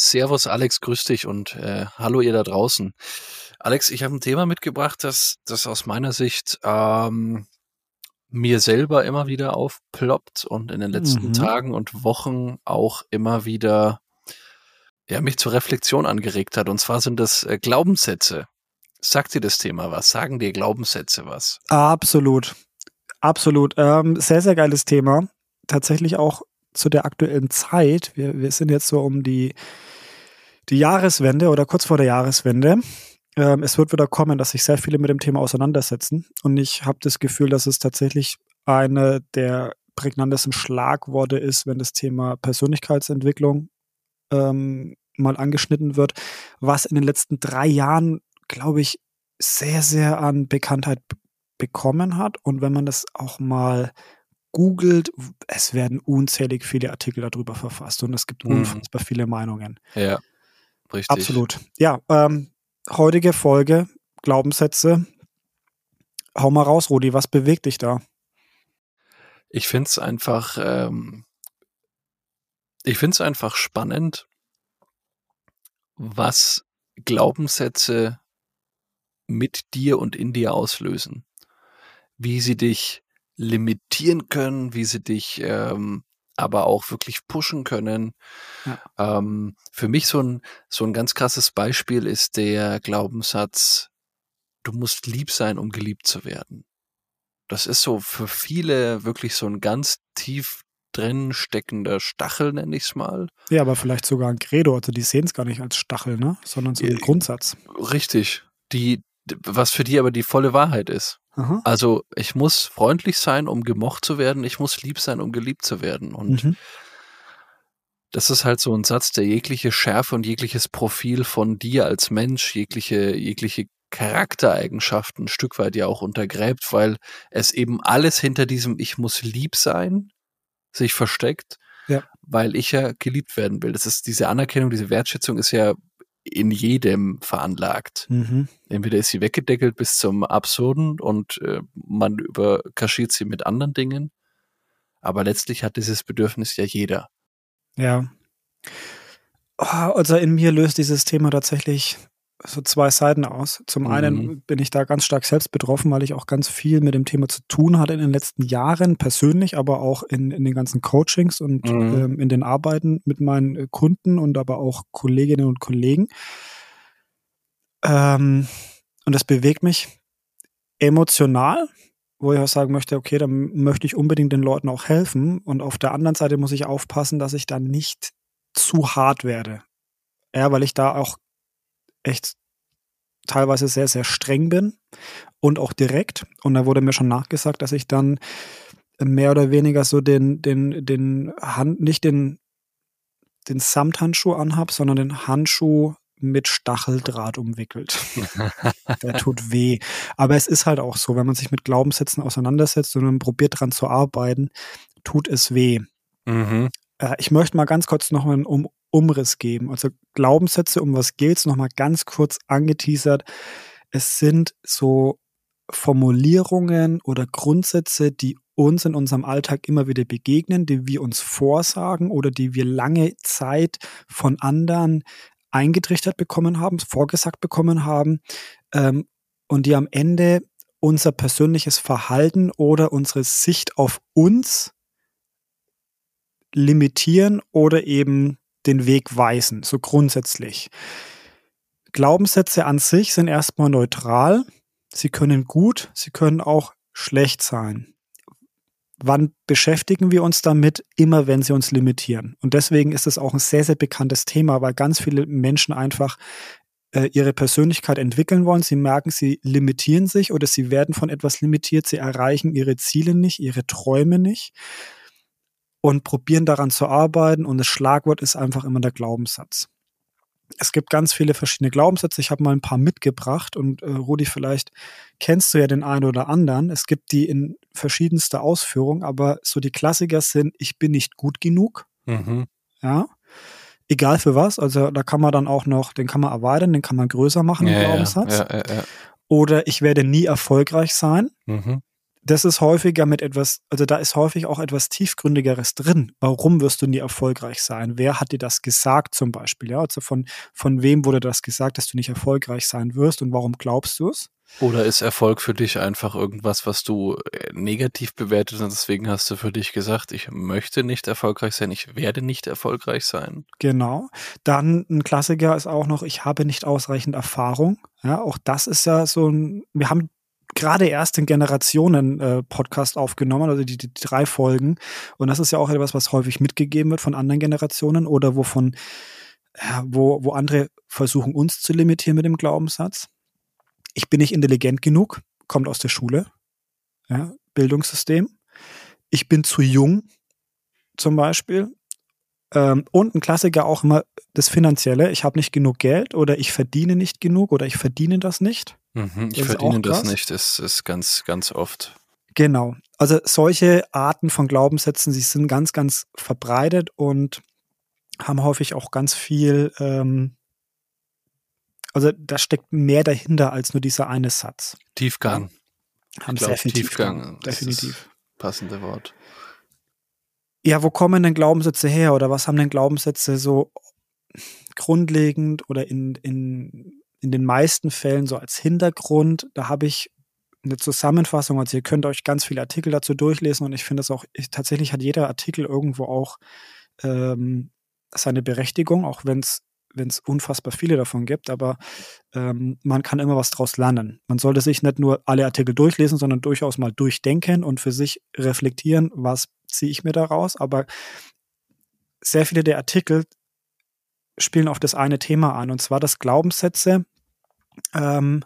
Servus Alex, grüß dich und äh, hallo ihr da draußen. Alex, ich habe ein Thema mitgebracht, das, das aus meiner Sicht ähm, mir selber immer wieder aufploppt und in den letzten mhm. Tagen und Wochen auch immer wieder ja, mich zur Reflexion angeregt hat. Und zwar sind das äh, Glaubenssätze. Sagt dir das Thema was? Sagen dir Glaubenssätze was? Absolut. Absolut. Ähm, sehr, sehr geiles Thema. Tatsächlich auch zu der aktuellen Zeit. Wir, wir sind jetzt so um die, die Jahreswende oder kurz vor der Jahreswende. Ähm, es wird wieder kommen, dass sich sehr viele mit dem Thema auseinandersetzen. Und ich habe das Gefühl, dass es tatsächlich eine der prägnantesten Schlagworte ist, wenn das Thema Persönlichkeitsentwicklung ähm, mal angeschnitten wird, was in den letzten drei Jahren, glaube ich, sehr, sehr an Bekanntheit bekommen hat. Und wenn man das auch mal googelt, es werden unzählig viele Artikel darüber verfasst und es gibt mhm. unfassbar viele Meinungen. Ja, richtig. Absolut. Ja, ähm, heutige Folge, Glaubenssätze. Hau mal raus, Rudi, was bewegt dich da? Ich finde es einfach, ähm, ich finde es einfach spannend, was Glaubenssätze mit dir und in dir auslösen. Wie sie dich limitieren können, wie sie dich ähm, aber auch wirklich pushen können. Ja. Ähm, für mich so ein, so ein ganz krasses Beispiel ist der Glaubenssatz, du musst lieb sein, um geliebt zu werden. Das ist so für viele wirklich so ein ganz tief drin steckender Stachel, nenne ich es mal. Ja, aber vielleicht sogar ein Credo. Also die sehen es gar nicht als Stachel, ne? Sondern so ein ja, Grundsatz. Richtig. Die, was für die aber die volle Wahrheit ist. Aha. Also ich muss freundlich sein, um gemocht zu werden. Ich muss lieb sein, um geliebt zu werden. Und mhm. das ist halt so ein Satz, der jegliche Schärfe und jegliches Profil von dir als Mensch, jegliche, jegliche Charaktereigenschaften ein Stück weit ja auch untergräbt, weil es eben alles hinter diesem Ich muss lieb sein sich versteckt, ja. weil ich ja geliebt werden will. Das ist diese Anerkennung, diese Wertschätzung ist ja in jedem veranlagt. Mhm. Entweder ist sie weggedeckelt bis zum Absurden und äh, man überkaschiert sie mit anderen Dingen, aber letztlich hat dieses Bedürfnis ja jeder. Ja. Oh, also in mir löst dieses Thema tatsächlich so zwei Seiten aus. Zum mhm. einen bin ich da ganz stark selbst betroffen, weil ich auch ganz viel mit dem Thema zu tun hatte in den letzten Jahren, persönlich, aber auch in, in den ganzen Coachings und mhm. ähm, in den Arbeiten mit meinen äh, Kunden und aber auch Kolleginnen und Kollegen. Ähm, und das bewegt mich emotional, wo ich auch sagen möchte, okay, dann möchte ich unbedingt den Leuten auch helfen. Und auf der anderen Seite muss ich aufpassen, dass ich da nicht zu hart werde. Ja, weil ich da auch echt teilweise sehr, sehr streng bin und auch direkt. Und da wurde mir schon nachgesagt, dass ich dann mehr oder weniger so den, den, den Hand, nicht den, den Samthandschuh anhab, sondern den Handschuh mit Stacheldraht umwickelt. Der tut weh. Aber es ist halt auch so, wenn man sich mit Glaubenssätzen auseinandersetzt und man probiert dran zu arbeiten, tut es weh. Mhm. Äh, ich möchte mal ganz kurz noch einen um Umriss geben. Also Glaubenssätze, um was geht's, nochmal ganz kurz angeteasert. Es sind so Formulierungen oder Grundsätze, die uns in unserem Alltag immer wieder begegnen, die wir uns vorsagen oder die wir lange Zeit von anderen eingetrichtert bekommen haben, vorgesagt bekommen haben ähm, und die am Ende unser persönliches Verhalten oder unsere Sicht auf uns limitieren oder eben den Weg weisen, so grundsätzlich. Glaubenssätze an sich sind erstmal neutral. Sie können gut, sie können auch schlecht sein. Wann beschäftigen wir uns damit? Immer wenn sie uns limitieren. Und deswegen ist es auch ein sehr, sehr bekanntes Thema, weil ganz viele Menschen einfach äh, ihre Persönlichkeit entwickeln wollen. Sie merken, sie limitieren sich oder sie werden von etwas limitiert. Sie erreichen ihre Ziele nicht, ihre Träume nicht und probieren daran zu arbeiten. Und das Schlagwort ist einfach immer der Glaubenssatz. Es gibt ganz viele verschiedene Glaubenssätze. Ich habe mal ein paar mitgebracht und äh, Rudi, vielleicht kennst du ja den einen oder anderen. Es gibt die in verschiedenster Ausführung, aber so die Klassiker sind, ich bin nicht gut genug. Mhm. Ja. Egal für was. Also da kann man dann auch noch, den kann man erweitern, den kann man größer machen, den ja, Glaubenssatz. Ja, ja, Oder ich werde nie erfolgreich sein. Mhm. Das ist häufiger mit etwas, also da ist häufig auch etwas tiefgründigeres drin. Warum wirst du nie erfolgreich sein? Wer hat dir das gesagt zum Beispiel? Ja, also von, von wem wurde das gesagt, dass du nicht erfolgreich sein wirst und warum glaubst du es? Oder ist Erfolg für dich einfach irgendwas, was du äh, negativ bewertet und deswegen hast du für dich gesagt, ich möchte nicht erfolgreich sein, ich werde nicht erfolgreich sein? Genau. Dann ein Klassiker ist auch noch, ich habe nicht ausreichend Erfahrung. Ja, auch das ist ja so ein, wir haben gerade erst den Generationen-Podcast äh, aufgenommen, also die, die, drei Folgen. Und das ist ja auch etwas, was häufig mitgegeben wird von anderen Generationen oder wovon, ja, wo, wo andere versuchen, uns zu limitieren mit dem Glaubenssatz. Ich bin nicht intelligent genug, kommt aus der Schule, ja, Bildungssystem. Ich bin zu jung, zum Beispiel. Ähm, und ein Klassiker auch immer das Finanzielle. Ich habe nicht genug Geld oder ich verdiene nicht genug oder ich verdiene das nicht. Mhm, ich verdiene das nicht, ist, ist ganz, ganz oft. Genau. Also solche Arten von Glaubenssätzen, sie sind ganz, ganz verbreitet und haben häufig auch ganz viel, ähm, also da steckt mehr dahinter als nur dieser eine Satz. Tiefgang. Ja, haben glaub, sehr viel Tiefgang. Tiefgang definitiv. passende Wort. Ja, wo kommen denn Glaubenssätze her oder was haben denn Glaubenssätze so grundlegend oder in, in in den meisten Fällen so als Hintergrund. Da habe ich eine Zusammenfassung. Also ihr könnt euch ganz viele Artikel dazu durchlesen und ich finde es auch, ich, tatsächlich hat jeder Artikel irgendwo auch ähm, seine Berechtigung, auch wenn es wenn es unfassbar viele davon gibt, aber ähm, man kann immer was draus lernen. Man sollte sich nicht nur alle Artikel durchlesen, sondern durchaus mal durchdenken und für sich reflektieren, was ziehe ich mir daraus. Aber sehr viele der Artikel spielen auf das eine Thema an, und zwar, dass Glaubenssätze ähm,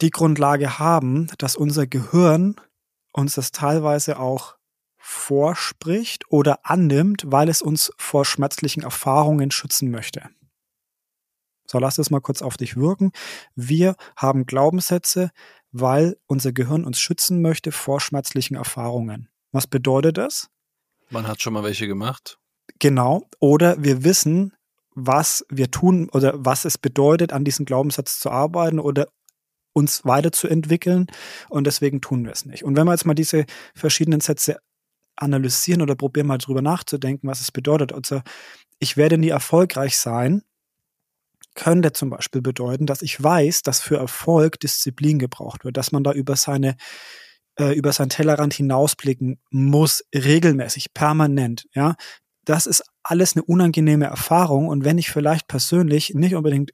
die Grundlage haben, dass unser Gehirn uns das teilweise auch vorspricht oder annimmt, weil es uns vor schmerzlichen Erfahrungen schützen möchte. So, lass das mal kurz auf dich wirken. Wir haben Glaubenssätze, weil unser Gehirn uns schützen möchte vor schmerzlichen Erfahrungen. Was bedeutet das? Man hat schon mal welche gemacht. Genau. Oder wir wissen, was wir tun oder was es bedeutet, an diesem Glaubenssatz zu arbeiten oder uns weiterzuentwickeln und deswegen tun wir es nicht. Und wenn wir jetzt mal diese verschiedenen Sätze analysieren oder probieren mal drüber nachzudenken, was es bedeutet, also ich werde nie erfolgreich sein, könnte zum Beispiel bedeuten, dass ich weiß, dass für Erfolg Disziplin gebraucht wird, dass man da über seine äh, über seinen Tellerrand hinausblicken muss, regelmäßig, permanent, ja, das ist alles eine unangenehme Erfahrung. Und wenn ich vielleicht persönlich nicht unbedingt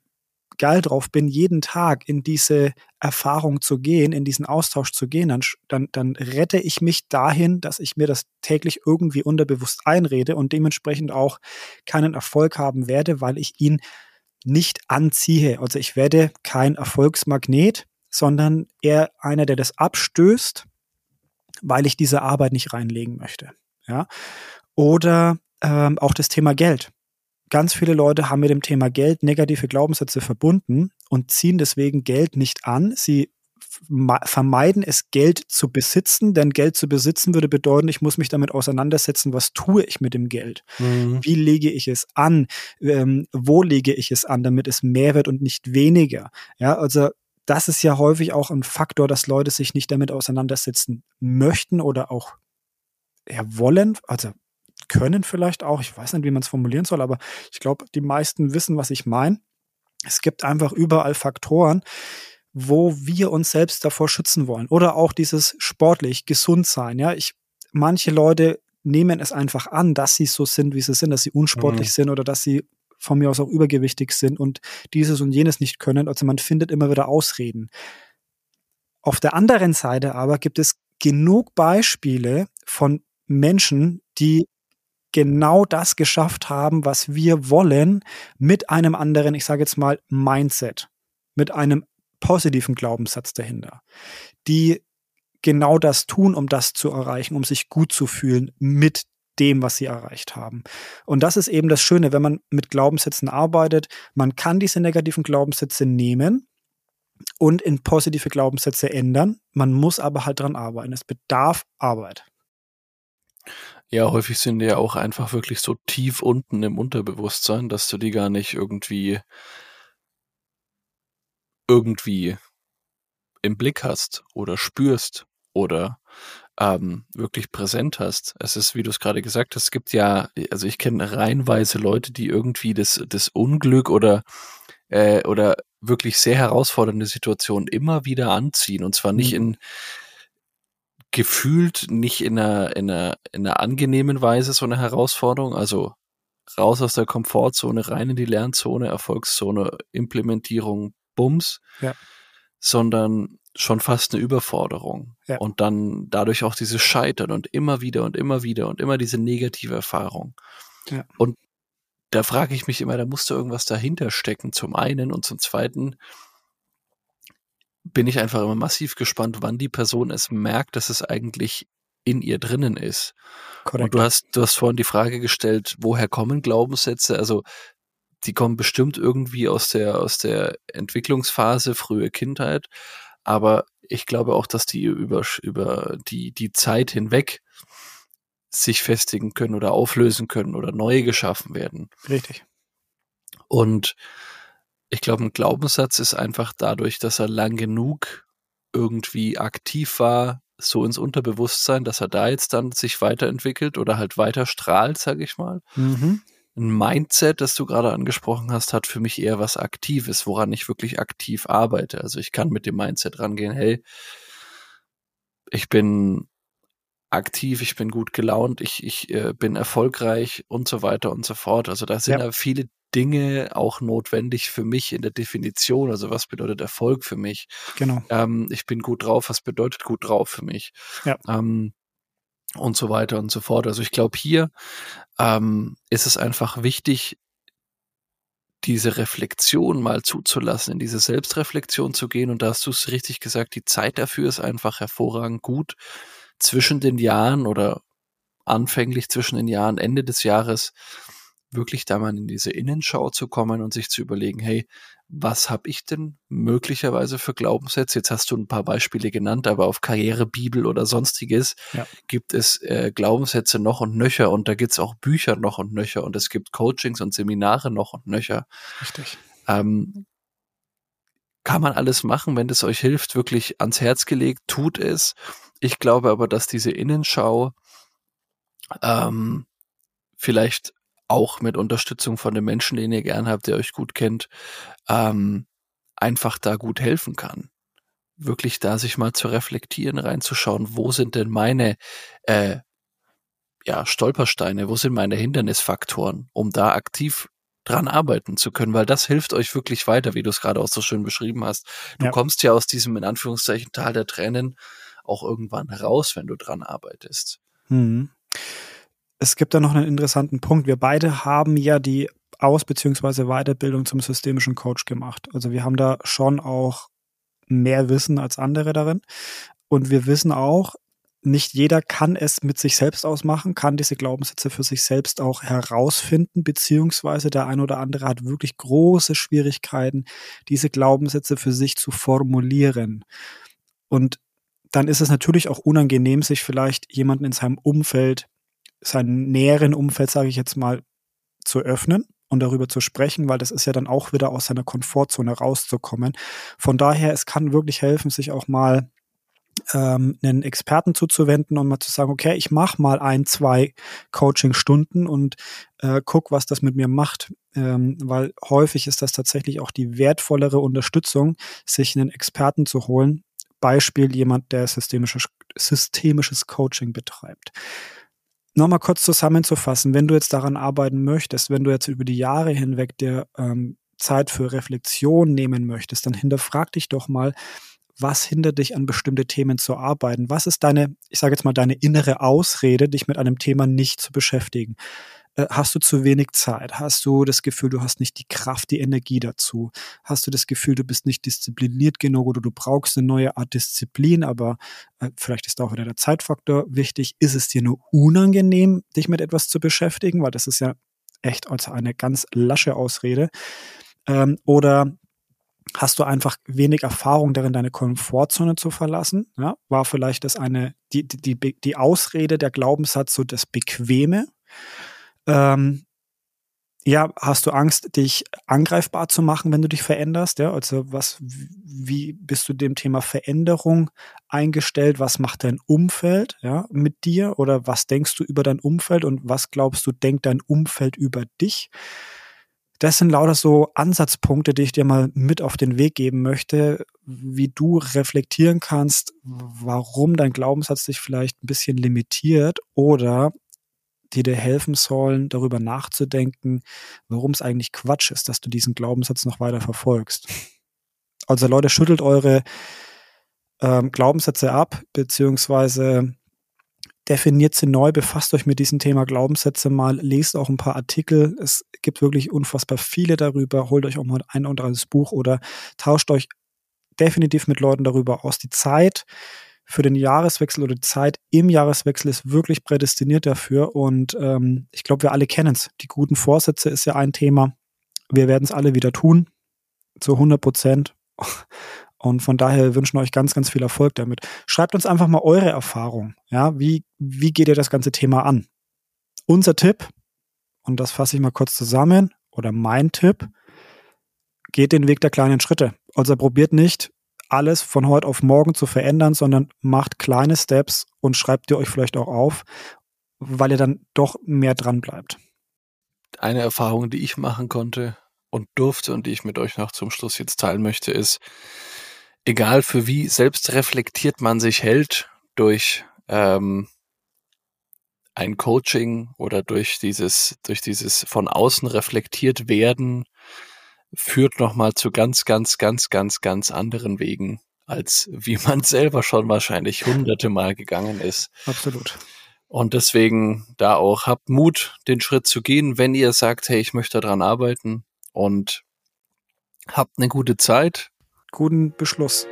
geil drauf bin, jeden Tag in diese Erfahrung zu gehen, in diesen Austausch zu gehen, dann, dann, dann rette ich mich dahin, dass ich mir das täglich irgendwie unterbewusst einrede und dementsprechend auch keinen Erfolg haben werde, weil ich ihn nicht anziehe. Also ich werde kein Erfolgsmagnet, sondern eher einer, der das abstößt, weil ich diese Arbeit nicht reinlegen möchte. Ja. Oder ähm, auch das Thema Geld. Ganz viele Leute haben mit dem Thema Geld negative Glaubenssätze verbunden und ziehen deswegen Geld nicht an. Sie vermeiden es, Geld zu besitzen, denn Geld zu besitzen würde bedeuten, ich muss mich damit auseinandersetzen, was tue ich mit dem Geld? Mhm. Wie lege ich es an? Ähm, wo lege ich es an, damit es mehr wird und nicht weniger? Ja, also das ist ja häufig auch ein Faktor, dass Leute sich nicht damit auseinandersetzen möchten oder auch ja, wollen. Also können vielleicht auch. Ich weiß nicht, wie man es formulieren soll, aber ich glaube, die meisten wissen, was ich meine. Es gibt einfach überall Faktoren, wo wir uns selbst davor schützen wollen. Oder auch dieses sportlich, gesund sein. Ja, ich, manche Leute nehmen es einfach an, dass sie so sind, wie sie sind, dass sie unsportlich mhm. sind oder dass sie von mir aus auch übergewichtig sind und dieses und jenes nicht können. Also man findet immer wieder Ausreden. Auf der anderen Seite aber gibt es genug Beispiele von Menschen, die genau das geschafft haben, was wir wollen, mit einem anderen, ich sage jetzt mal, Mindset, mit einem positiven Glaubenssatz dahinter, die genau das tun, um das zu erreichen, um sich gut zu fühlen mit dem, was sie erreicht haben. Und das ist eben das Schöne, wenn man mit Glaubenssätzen arbeitet, man kann diese negativen Glaubenssätze nehmen und in positive Glaubenssätze ändern. Man muss aber halt dran arbeiten. Es bedarf Arbeit. Ja, häufig sind die ja auch einfach wirklich so tief unten im Unterbewusstsein, dass du die gar nicht irgendwie irgendwie im Blick hast oder spürst oder ähm, wirklich präsent hast. Es ist, wie du es gerade gesagt hast, es gibt ja, also ich kenne reihenweise Leute, die irgendwie das, das Unglück oder, äh, oder wirklich sehr herausfordernde Situationen immer wieder anziehen. Und zwar nicht mhm. in gefühlt nicht in einer, in einer, in einer angenehmen Weise so eine Herausforderung. Also raus aus der Komfortzone, rein in die Lernzone, Erfolgszone, Implementierung, Bums. Ja. Sondern schon fast eine Überforderung. Ja. Und dann dadurch auch dieses Scheitern und immer wieder und immer wieder und immer diese negative Erfahrung. Ja. Und da frage ich mich immer, da musste irgendwas dahinter stecken, zum einen und zum zweiten bin ich einfach immer massiv gespannt, wann die Person es merkt, dass es eigentlich in ihr drinnen ist. Correct. Und du hast, du hast vorhin die Frage gestellt, woher kommen Glaubenssätze? Also die kommen bestimmt irgendwie aus der, aus der Entwicklungsphase, frühe Kindheit. Aber ich glaube auch, dass die über, über die, die Zeit hinweg sich festigen können oder auflösen können oder neue geschaffen werden. Richtig. Und ich glaube, ein Glaubenssatz ist einfach dadurch, dass er lang genug irgendwie aktiv war, so ins Unterbewusstsein, dass er da jetzt dann sich weiterentwickelt oder halt weiter strahlt, sage ich mal. Mhm ein Mindset, das du gerade angesprochen hast, hat für mich eher was Aktives, woran ich wirklich aktiv arbeite. Also ich kann mit dem Mindset rangehen, hey, ich bin aktiv, ich bin gut gelaunt, ich, ich äh, bin erfolgreich und so weiter und so fort. Also da sind ja. viele Dinge auch notwendig für mich in der Definition. Also was bedeutet Erfolg für mich? Genau. Ähm, ich bin gut drauf, was bedeutet gut drauf für mich? Ja. Ähm, und so weiter und so fort. Also ich glaube, hier ähm, ist es einfach wichtig, diese Reflexion mal zuzulassen, in diese Selbstreflexion zu gehen. Und da hast du es richtig gesagt, die Zeit dafür ist einfach hervorragend gut. Zwischen den Jahren oder anfänglich zwischen den Jahren, Ende des Jahres, wirklich da mal in diese Innenschau zu kommen und sich zu überlegen, hey, was habe ich denn möglicherweise für Glaubenssätze? Jetzt hast du ein paar Beispiele genannt, aber auf Karrierebibel oder sonstiges ja. gibt es äh, Glaubenssätze noch und nöcher und da gibt es auch Bücher noch und nöcher und es gibt Coachings und Seminare noch und nöcher. Richtig. Ähm, kann man alles machen, wenn es euch hilft, wirklich ans Herz gelegt, tut es. Ich glaube aber, dass diese Innenschau ähm, vielleicht auch mit Unterstützung von den Menschen, den ihr gern habt, der euch gut kennt, ähm, einfach da gut helfen kann. Wirklich da sich mal zu reflektieren, reinzuschauen, wo sind denn meine äh, ja, Stolpersteine, wo sind meine Hindernisfaktoren, um da aktiv dran arbeiten zu können, weil das hilft euch wirklich weiter, wie du es gerade auch so schön beschrieben hast. Du ja. kommst ja aus diesem in Anführungszeichen Tal der Tränen auch irgendwann heraus, wenn du dran arbeitest. Mhm. Es gibt da noch einen interessanten Punkt. Wir beide haben ja die Aus- bzw. Weiterbildung zum systemischen Coach gemacht. Also wir haben da schon auch mehr Wissen als andere darin. Und wir wissen auch, nicht jeder kann es mit sich selbst ausmachen, kann diese Glaubenssätze für sich selbst auch herausfinden, beziehungsweise der ein oder andere hat wirklich große Schwierigkeiten, diese Glaubenssätze für sich zu formulieren. Und dann ist es natürlich auch unangenehm, sich vielleicht jemanden in seinem Umfeld seinen näheren Umfeld, sage ich jetzt mal, zu öffnen und darüber zu sprechen, weil das ist ja dann auch wieder aus seiner Komfortzone rauszukommen. Von daher, es kann wirklich helfen, sich auch mal ähm, einen Experten zuzuwenden und mal zu sagen, okay, ich mache mal ein, zwei Coaching-Stunden und äh, guck, was das mit mir macht. Ähm, weil häufig ist das tatsächlich auch die wertvollere Unterstützung, sich einen Experten zu holen. Beispiel jemand, der systemisches, systemisches Coaching betreibt. Nochmal kurz zusammenzufassen, wenn du jetzt daran arbeiten möchtest, wenn du jetzt über die Jahre hinweg dir ähm, Zeit für Reflexion nehmen möchtest, dann hinterfrag dich doch mal, was hindert dich an bestimmte Themen zu arbeiten? Was ist deine, ich sage jetzt mal, deine innere Ausrede, dich mit einem Thema nicht zu beschäftigen? Äh, hast du zu wenig Zeit? Hast du das Gefühl, du hast nicht die Kraft, die Energie dazu? Hast du das Gefühl, du bist nicht diszipliniert genug oder du brauchst eine neue Art Disziplin, aber äh, vielleicht ist da auch wieder der Zeitfaktor wichtig. Ist es dir nur unangenehm, dich mit etwas zu beschäftigen? Weil das ist ja echt also eine ganz lasche Ausrede. Ähm, oder hast du einfach wenig Erfahrung darin, deine Komfortzone zu verlassen? Ja? War vielleicht das eine, die, die, die, die Ausrede, der Glaubenssatz, so das Bequeme? Ähm, ja, hast du Angst, dich angreifbar zu machen, wenn du dich veränderst? Ja, also was, wie bist du dem Thema Veränderung eingestellt? Was macht dein Umfeld, ja, mit dir? Oder was denkst du über dein Umfeld und was glaubst du, denkt dein Umfeld über dich? Das sind lauter so Ansatzpunkte, die ich dir mal mit auf den Weg geben möchte, wie du reflektieren kannst, warum dein Glaubenssatz dich vielleicht ein bisschen limitiert oder die dir helfen sollen, darüber nachzudenken, warum es eigentlich Quatsch ist, dass du diesen Glaubenssatz noch weiter verfolgst. Also Leute, schüttelt eure ähm, Glaubenssätze ab, beziehungsweise definiert sie neu, befasst euch mit diesem Thema Glaubenssätze mal, lest auch ein paar Artikel. Es gibt wirklich unfassbar viele darüber. Holt euch auch mal ein oder anderes Buch oder tauscht euch definitiv mit Leuten darüber aus. Die Zeit für den Jahreswechsel oder die Zeit im Jahreswechsel ist wirklich prädestiniert dafür. Und ähm, ich glaube, wir alle kennen es. Die guten Vorsätze ist ja ein Thema. Wir werden es alle wieder tun, zu 100 Prozent. Und von daher wünschen wir euch ganz, ganz viel Erfolg damit. Schreibt uns einfach mal eure Erfahrung. Ja, wie, wie geht ihr das ganze Thema an? Unser Tipp, und das fasse ich mal kurz zusammen, oder mein Tipp, geht den Weg der kleinen Schritte. Also probiert nicht alles von heute auf morgen zu verändern, sondern macht kleine Steps und schreibt ihr euch vielleicht auch auf, weil ihr dann doch mehr dran bleibt. Eine Erfahrung, die ich machen konnte und durfte und die ich mit euch noch zum Schluss jetzt teilen möchte, ist, egal für wie selbstreflektiert man sich hält durch ähm, ein Coaching oder durch dieses, durch dieses von außen reflektiert werden, führt nochmal zu ganz, ganz, ganz, ganz, ganz anderen Wegen, als wie man selber schon wahrscheinlich hunderte Mal gegangen ist. Absolut. Und deswegen da auch habt Mut, den Schritt zu gehen, wenn ihr sagt, hey, ich möchte daran arbeiten und habt eine gute Zeit. Guten Beschluss.